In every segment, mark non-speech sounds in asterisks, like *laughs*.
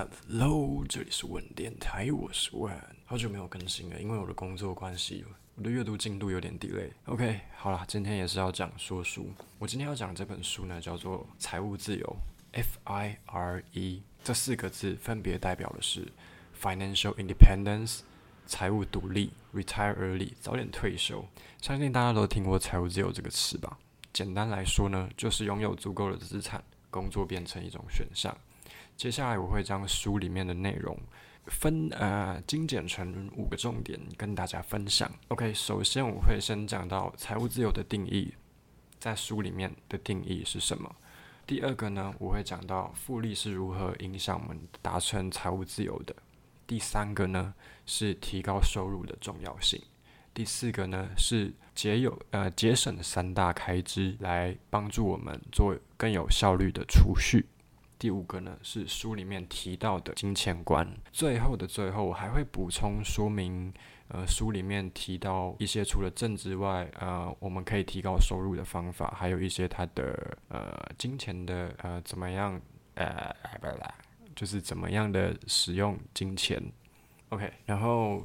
Hello，这里是问电台，我是问。好久没有更新了，因为我的工作关系，我的阅读进度有点 delay。OK，好啦，今天也是要讲说书。我今天要讲这本书呢，叫做《财务自由》（F-I-R-E）。这四个字分别代表的是 financial independence，财务独立；retire early，早点退休。相信大家都听过财务自由这个词吧？简单来说呢，就是拥有足够的资产，工作变成一种选项。接下来我会将书里面的内容分呃精简成五个重点跟大家分享。OK，首先我会先讲到财务自由的定义，在书里面的定义是什么？第二个呢，我会讲到复利是如何影响我们达成财务自由的。第三个呢，是提高收入的重要性。第四个呢，是节有呃节省三大开支来帮助我们做更有效率的储蓄。第五个呢，是书里面提到的金钱观。最后的最后，我还会补充说明，呃，书里面提到一些除了挣之外，呃，我们可以提高收入的方法，还有一些它的呃金钱的呃怎么样呃不啦，就是怎么样的使用金钱。OK，然后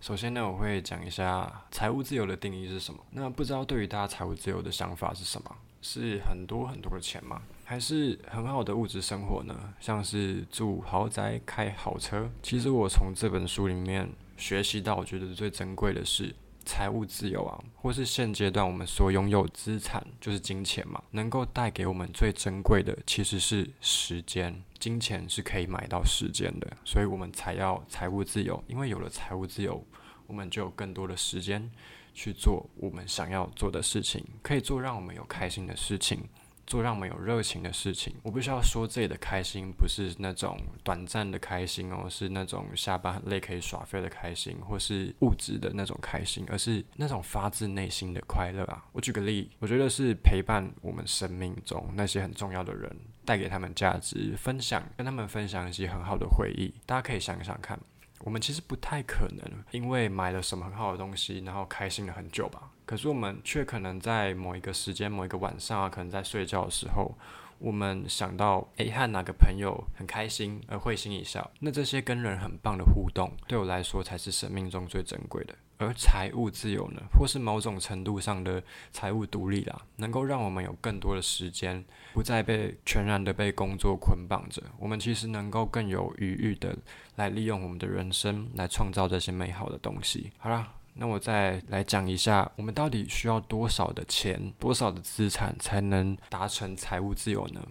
首先呢，我会讲一下财务自由的定义是什么。那不知道对于大家财务自由的想法是什么？是很多很多的钱吗？还是很好的物质生活呢？像是住豪宅、开好车。其实我从这本书里面学习到，我觉得最珍贵的是财务自由啊，或是现阶段我们所拥有资产就是金钱嘛，能够带给我们最珍贵的其实是时间。金钱是可以买到时间的，所以我们才要财务自由。因为有了财务自由，我们就有更多的时间去做我们想要做的事情，可以做让我们有开心的事情。做让我们有热情的事情，我不需要说，自己的开心不是那种短暂的开心哦，是那种下班很累可以耍废的开心，或是物质的那种开心，而是那种发自内心的快乐啊。我举个例，我觉得是陪伴我们生命中那些很重要的人，带给他们价值，分享跟他们分享一些很好的回忆。大家可以想想看。我们其实不太可能因为买了什么很好的东西，然后开心了很久吧。可是我们却可能在某一个时间、某一个晚上啊，可能在睡觉的时候，我们想到，诶，和哪个朋友很开心而会心一笑。那这些跟人很棒的互动，对我来说才是生命中最珍贵的。而财务自由呢，或是某种程度上的财务独立啦，能够让我们有更多的时间，不再被全然的被工作捆绑着。我们其实能够更有余裕的来利用我们的人生，来创造这些美好的东西。好啦，那我再来讲一下，我们到底需要多少的钱、多少的资产，才能达成财务自由呢？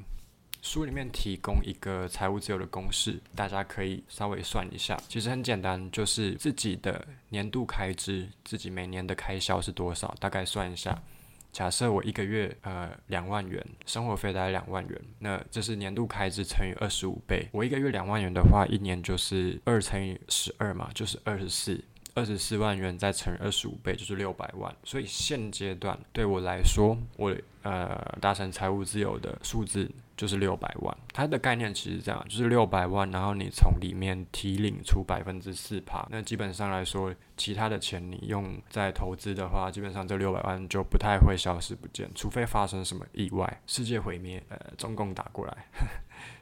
书里面提供一个财务自由的公式，大家可以稍微算一下。其实很简单，就是自己的年度开支，自己每年的开销是多少，大概算一下。假设我一个月呃两万元，生活费大概两万元，那这是年度开支乘以二十五倍。我一个月两万元的话，一年就是二乘以十二嘛，就是二十四。二十四万元再乘以二十五倍，就是六百万。所以现阶段对我来说，我呃达成财务自由的数字就是六百万。它的概念其实这样，就是六百万，然后你从里面提领出百分之四趴。那基本上来说，其他的钱你用在投资的话，基本上这六百万就不太会消失不见，除非发生什么意外，世界毁灭，呃，中共打过来。呵 *laughs* 呵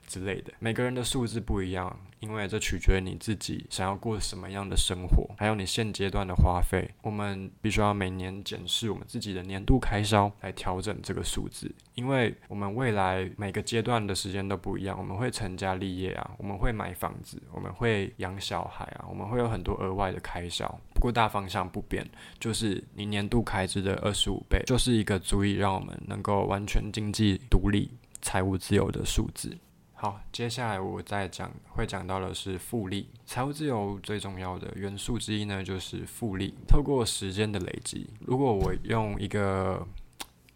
之类的，每个人的数字不一样，因为这取决于你自己想要过什么样的生活，还有你现阶段的花费。我们必须要每年检视我们自己的年度开销，来调整这个数字。因为我们未来每个阶段的时间都不一样，我们会成家立业啊，我们会买房子，我们会养小孩啊，我们会有很多额外的开销。不过大方向不变，就是你年度开支的二十五倍，就是一个足以让我们能够完全经济独立、财务自由的数字。好，接下来我再讲，会讲到的是复利。财务自由最重要的元素之一呢，就是复利。透过时间的累积，如果我用一个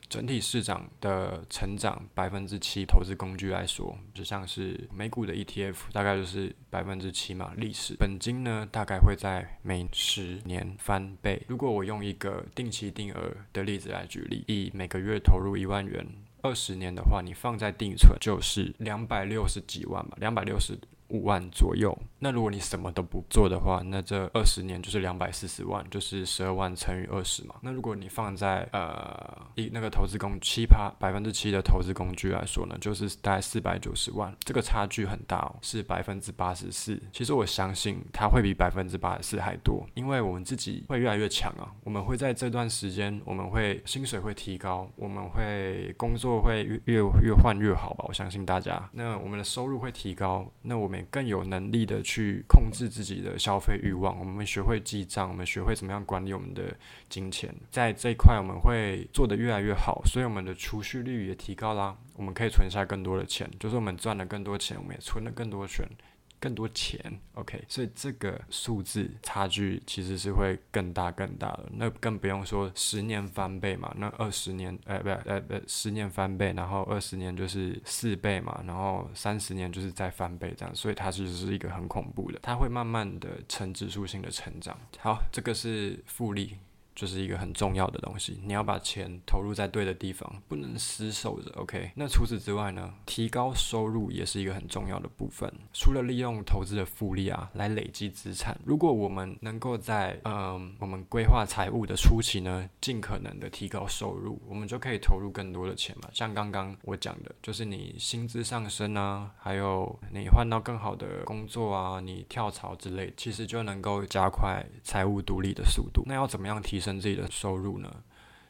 整体市场的成长百分之七投资工具来说，就像是美股的 ETF，大概就是百分之七嘛，历史本金呢，大概会在每十年翻倍。如果我用一个定期定额的例子来举例，以每个月投入一万元。二十年的话，你放在定存就是两百六十几万吧，两百六十五万左右。那如果你什么都不做的话，那这二十年就是两百四十万，就是十二万乘以二十嘛。那如果你放在呃一那个投资工七趴百分之七的投资工具来说呢，就是大概四百九十万，这个差距很大哦，是百分之八十四。其实我相信它会比百分之八十四还多，因为我们自己会越来越强啊。我们会在这段时间，我们会薪水会提高，我们会工作会越越越换越好吧。我相信大家，那我们的收入会提高，那我们更有能力的去控制自己的消费欲望。我们学会记账，我们学会怎么样管理我们的金钱，在这一块我们会做得越来越好，所以我们的储蓄率也提高啦。我们可以存下更多的钱，就是我们赚了更多钱，我们也存了更多钱。更多钱，OK，所以这个数字差距其实是会更大更大的。那更不用说十年翻倍嘛，那二十年，呃，不，呃，不，十年翻倍，然后二十年就是四倍嘛，然后三十年就是再翻倍这样。所以它其实是一个很恐怖的，它会慢慢的呈指数性的成长。好，这个是复利。就是一个很重要的东西，你要把钱投入在对的地方，不能死守着。OK，那除此之外呢，提高收入也是一个很重要的部分。除了利用投资的复利啊来累积资产，如果我们能够在嗯、我们规划财务的初期呢，尽可能的提高收入，我们就可以投入更多的钱嘛。像刚刚我讲的，就是你薪资上升啊，还有你换到更好的工作啊，你跳槽之类，其实就能够加快财务独立的速度。那要怎么样提提升自己的收入呢？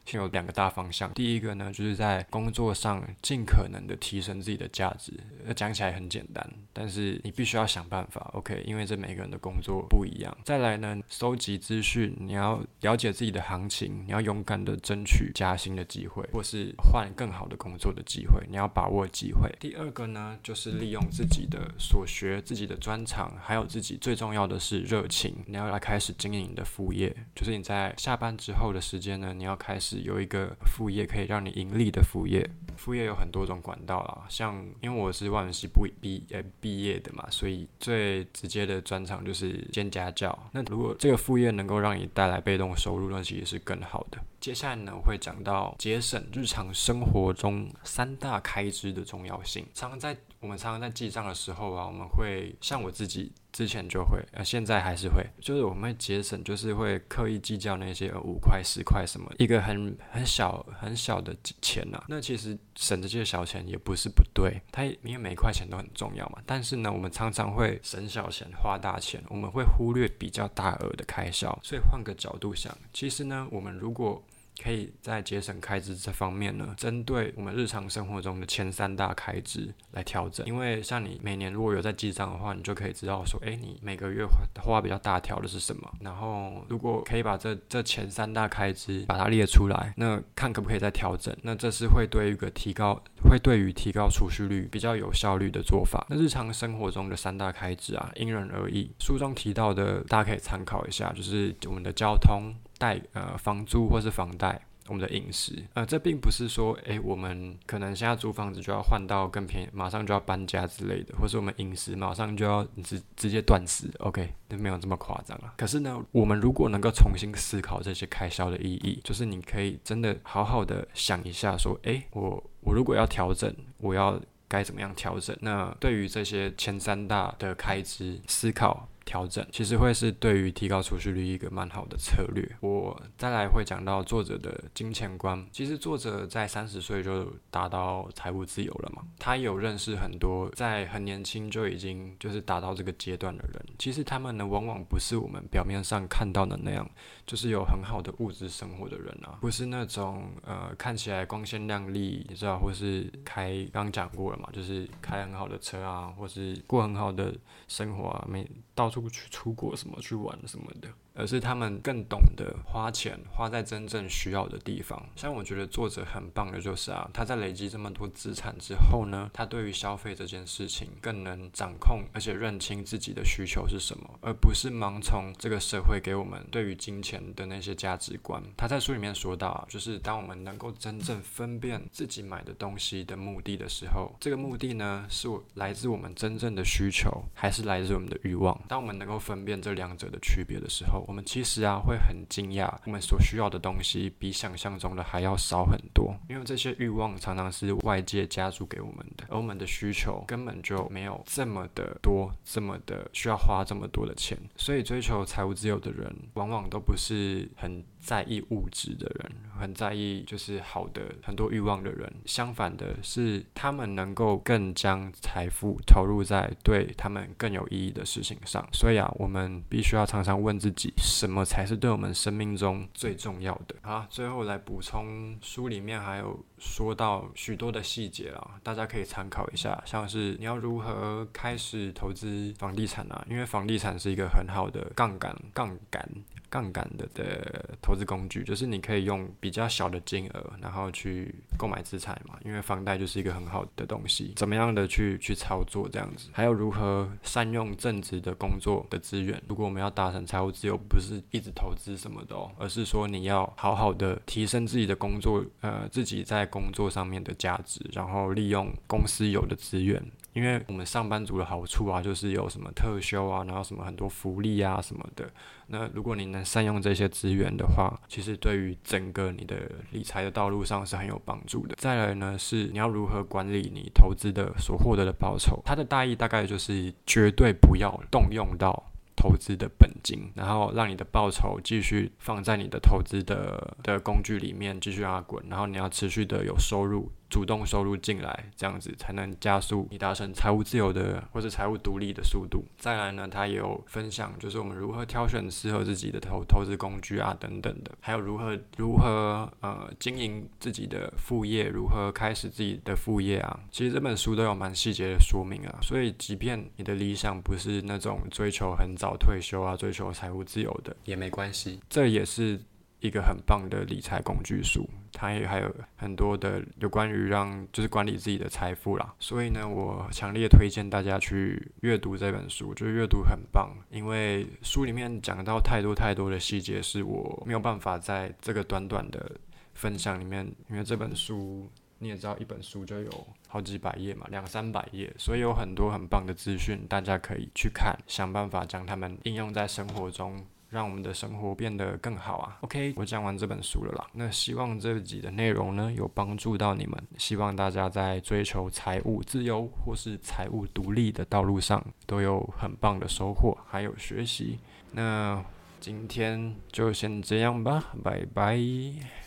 先有两个大方向。第一个呢，就是在工作上尽可能的提升自己的价值。讲起来很简单，但是你必须要想办法，OK？因为这每个人的工作不一样。再来呢，收集资讯，你要了解自己的行情，你要勇敢的争取加薪的机会，或是换更好的工作的机会，你要把握机会。第二个呢，就是利用自己的所学、自己的专长，还有自己最重要的是热情，你要来开始经营你的副业。就是你在下班之后的时间呢，你要开始。有一个副业可以让你盈利的副业，副业有很多种管道啦，像因为我是外文系不毕呃毕业的嘛，所以最直接的专长就是兼家教。那如果这个副业能够让你带来被动收入，那其实是更好的。接下来呢，我会讲到节省日常生活中三大开支的重要性。常常在我们常常在记账的时候啊，我们会像我自己。之前就会，呃，现在还是会，就是我们会节省，就是会刻意计较那些五块、十块什么，一个很很小很小的钱呐、啊。那其实省这些小钱也不是不对，它因为每一块钱都很重要嘛。但是呢，我们常常会省小钱花大钱，我们会忽略比较大额的开销。所以换个角度想，其实呢，我们如果可以在节省开支这方面呢，针对我们日常生活中的前三大开支来调整。因为像你每年如果有在记账的话，你就可以知道说，诶，你每个月花比较大条的是什么。然后如果可以把这这前三大开支把它列出来，那看可不可以再调整。那这是会对于一个提高，会对于提高储蓄率比较有效率的做法。那日常生活中的三大开支啊，因人而异。书中提到的，大家可以参考一下，就是我们的交通。贷呃房租或是房贷，我们的饮食，呃，这并不是说，诶，我们可能现在租房子就要换到更便宜，马上就要搬家之类的，或是我们饮食马上就要直直接断食，OK，都没有这么夸张啊。可是呢，我们如果能够重新思考这些开销的意义，就是你可以真的好好的想一下，说，诶，我我如果要调整，我要该怎么样调整？那对于这些前三大的开支思考。调整其实会是对于提高储蓄率一个蛮好的策略。我再来会讲到作者的金钱观。其实作者在三十岁就达到财务自由了嘛。他有认识很多在很年轻就已经就是达到这个阶段的人。其实他们呢，往往不是我们表面上看到的那样，就是有很好的物质生活的人啊，不是那种呃看起来光鲜亮丽，你知道，或是开刚讲过了嘛，就是开很好的车啊，或是过很好的生活啊，每到出。去出国什么去玩什么的。而是他们更懂得花钱，花在真正需要的地方。像我觉得作者很棒的就是啊，他在累积这么多资产之后呢，他对于消费这件事情更能掌控，而且认清自己的需求是什么，而不是盲从这个社会给我们对于金钱的那些价值观。他在书里面说到啊，就是当我们能够真正分辨自己买的东西的目的的时候，这个目的呢，是我来自我们真正的需求，还是来自我们的欲望？当我们能够分辨这两者的区别的时候，我们其实啊会很惊讶，我们所需要的东西比想象中的还要少很多。因为这些欲望常常是外界加注给我们的，而我们的需求根本就没有这么的多，这么的需要花这么多的钱。所以追求财务自由的人，往往都不是很在意物质的人，很在意就是好的很多欲望的人。相反的是，他们能够更将财富投入在对他们更有意义的事情上。所以啊，我们必须要常常问自己，什么才是对我们生命中最重要的？好，最后来补充，书里面还有说到许多的细节啊，大家可以参考一下，像是你要如何开始投资房地产啊，因为房地产是一个很好的杠杆，杠杆。杠杆的的投资工具，就是你可以用比较小的金额，然后去购买资产嘛。因为房贷就是一个很好的东西，怎么样的去去操作这样子，还有如何善用正职的工作的资源。如果我们要达成财务自由，不是一直投资什么的哦，而是说你要好好的提升自己的工作，呃，自己在工作上面的价值，然后利用公司有的资源。因为我们上班族的好处啊，就是有什么特休啊，然后什么很多福利啊什么的。那如果你能善用这些资源的话，其实对于整个你的理财的道路上是很有帮助的。再来呢，是你要如何管理你投资的所获得的报酬。它的大意大概就是绝对不要动用到投资的本金，然后让你的报酬继续放在你的投资的的工具里面继续让它滚，然后你要持续的有收入。主动收入进来，这样子才能加速你达成财务自由的或者财务独立的速度。再来呢，他也有分享，就是我们如何挑选适合自己的投投资工具啊，等等的，还有如何如何呃经营自己的副业，如何开始自己的副业啊。其实这本书都有蛮细节的说明啊。所以，即便你的理想不是那种追求很早退休啊，追求财务自由的，也没关系。这也是。一个很棒的理财工具书，它也还有很多的有关于让就是管理自己的财富啦。所以呢，我强烈推荐大家去阅读这本书，就是阅读很棒，因为书里面讲到太多太多的细节，是我没有办法在这个短短的分享里面，因为这本书你也知道，一本书就有好几百页嘛，两三百页，所以有很多很棒的资讯，大家可以去看，想办法将它们应用在生活中。让我们的生活变得更好啊！OK，我讲完这本书了啦。那希望这集的内容呢，有帮助到你们。希望大家在追求财务自由或是财务独立的道路上，都有很棒的收获，还有学习。那今天就先这样吧，拜拜。